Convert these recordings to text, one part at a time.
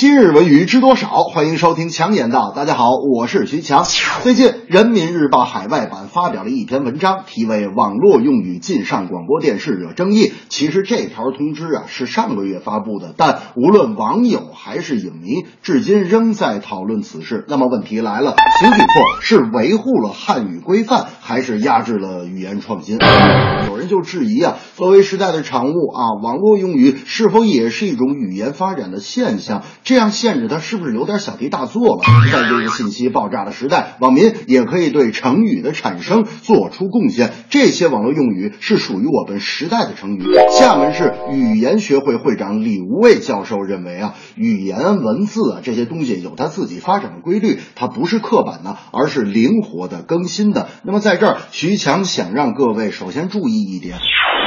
今日文娱知多少？欢迎收听强言道。大家好，我是徐强。最近，《人民日报》海外版发表了一篇文章，题为《网络用语禁上广播电视惹争议》。其实这条通知啊是上个月发布的，但无论网友还是影迷，至今仍在讨论此事。那么问题来了，形体错是维护了汉语规范，还是压制了语言创新？有人就质疑啊，作为时代的产物啊，网络用语是否也是一种语言发展的现象？这样限制它是不是有点小题大做了？在这个信息爆炸的时代，网民也可以对成语的产生做出贡献。这些网络用语是属于我们时代的成语。厦门市语言学会会长李无畏教授认为啊，语言文字啊这些东西有它自己发展的规律，它不是刻板的，而是灵活的、更新的。那么在这儿，徐强想让各位首先注意一点。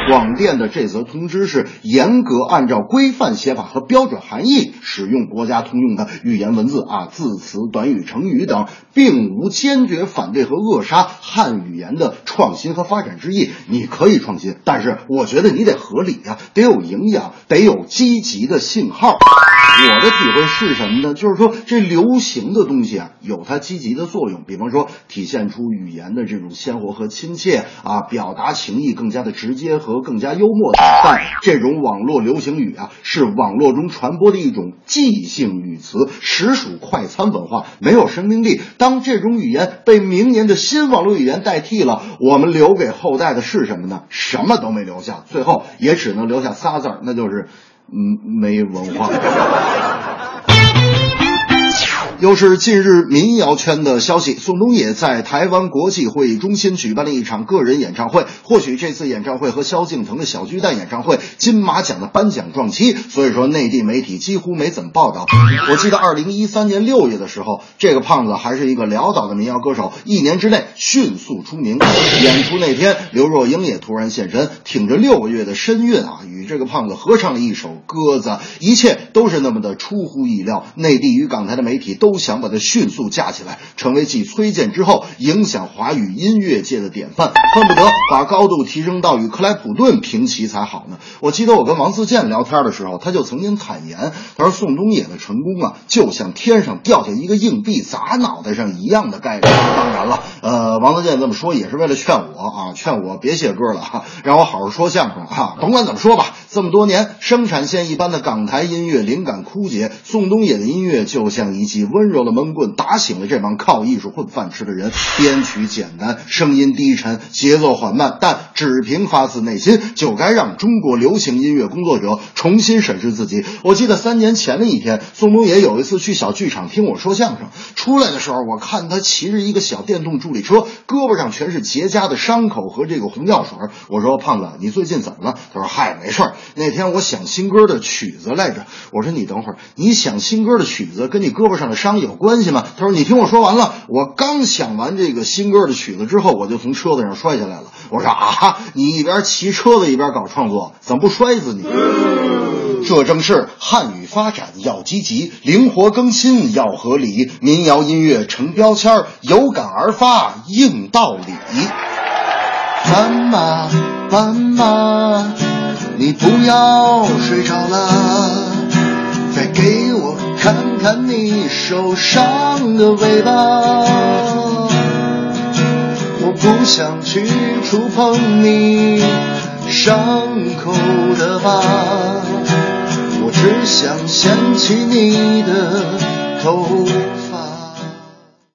广电的这则通知是严格按照规范写法和标准含义使用国家通用的语言文字啊、字词、短语、成语等，并无坚决反对和扼杀汉语言的创新和发展之意。你可以创新，但是我觉得你得合理呀、得有营养，得有积极的信号。我的体会是什么呢？就是说，这流行的东西啊，有它积极的作用，比方说体现出语言的这种鲜活和亲切啊，表达情意更加的直接和更加幽默。但这种网络流行语啊，是网络中传播的一种即兴语词，实属快餐文化，没有生命力。当这种语言被明年的新网络语言代替了，我们留给后代的是什么呢？什么都没留下，最后也只能留下仨字儿，那就是。嗯，没文化。又是近日民谣圈的消息，宋冬野在台湾国际会议中心举办了一场个人演唱会。或许这次演唱会和萧敬腾的小巨蛋演唱会金马奖的颁奖撞期，所以说内地媒体几乎没怎么报道。我记得二零一三年六月的时候，这个胖子还是一个潦倒的民谣歌手，一年之内迅速出名。演出那天，刘若英也突然现身，挺着六个月的身孕啊，与这个胖子合唱了一首歌子，一切都是那么的出乎意料。内地与港台的媒体都都想把它迅速架起来，成为继崔健之后影响华语音乐界的典范，恨不得把高度提升到与克莱普顿平齐才好呢。我记得我跟王自健聊天的时候，他就曾经坦言，他说宋冬野的成功啊，就像天上掉下一个硬币砸脑袋上一样的概率。当然了，呃，王自健这么说也是为了劝我啊，劝我别写歌了哈，让我好好说相声哈。甭管怎么说吧，这么多年生产线一般的港台音乐灵感枯竭，宋冬野的音乐就像一记温温柔的闷棍，打醒了这帮靠艺术混饭吃的人。编曲简单，声音低沉，节奏缓慢，但只凭发自内心，就该让中国流行音乐工作者重新审视自己。我记得三年前的一天，宋冬野有一次去小剧场听我说相声，出来的时候，我看他骑着一个小电动助力车，胳膊上全是结痂的伤口和这个红药水。我说：“胖子，你最近怎么了？”他说：“嗨，没事儿。那天我想新歌的曲子来着。”我说：“你等会儿，你想新歌的曲子跟你胳膊上的伤有关系吗？”他说：“你听我说完了。”我刚想完这个新歌的曲子之后，我就从车子上摔下来了。我说：“啊，你一边骑车子一边搞创作，怎么不摔死你？”这正是汉语发展要积极，灵活更新要合理，民谣音乐成标签儿，有感而发硬道理。斑马，斑马，你不要睡着了，再给我看看你受伤的尾巴。我不想去触碰你伤口的疤，我只想掀起你的头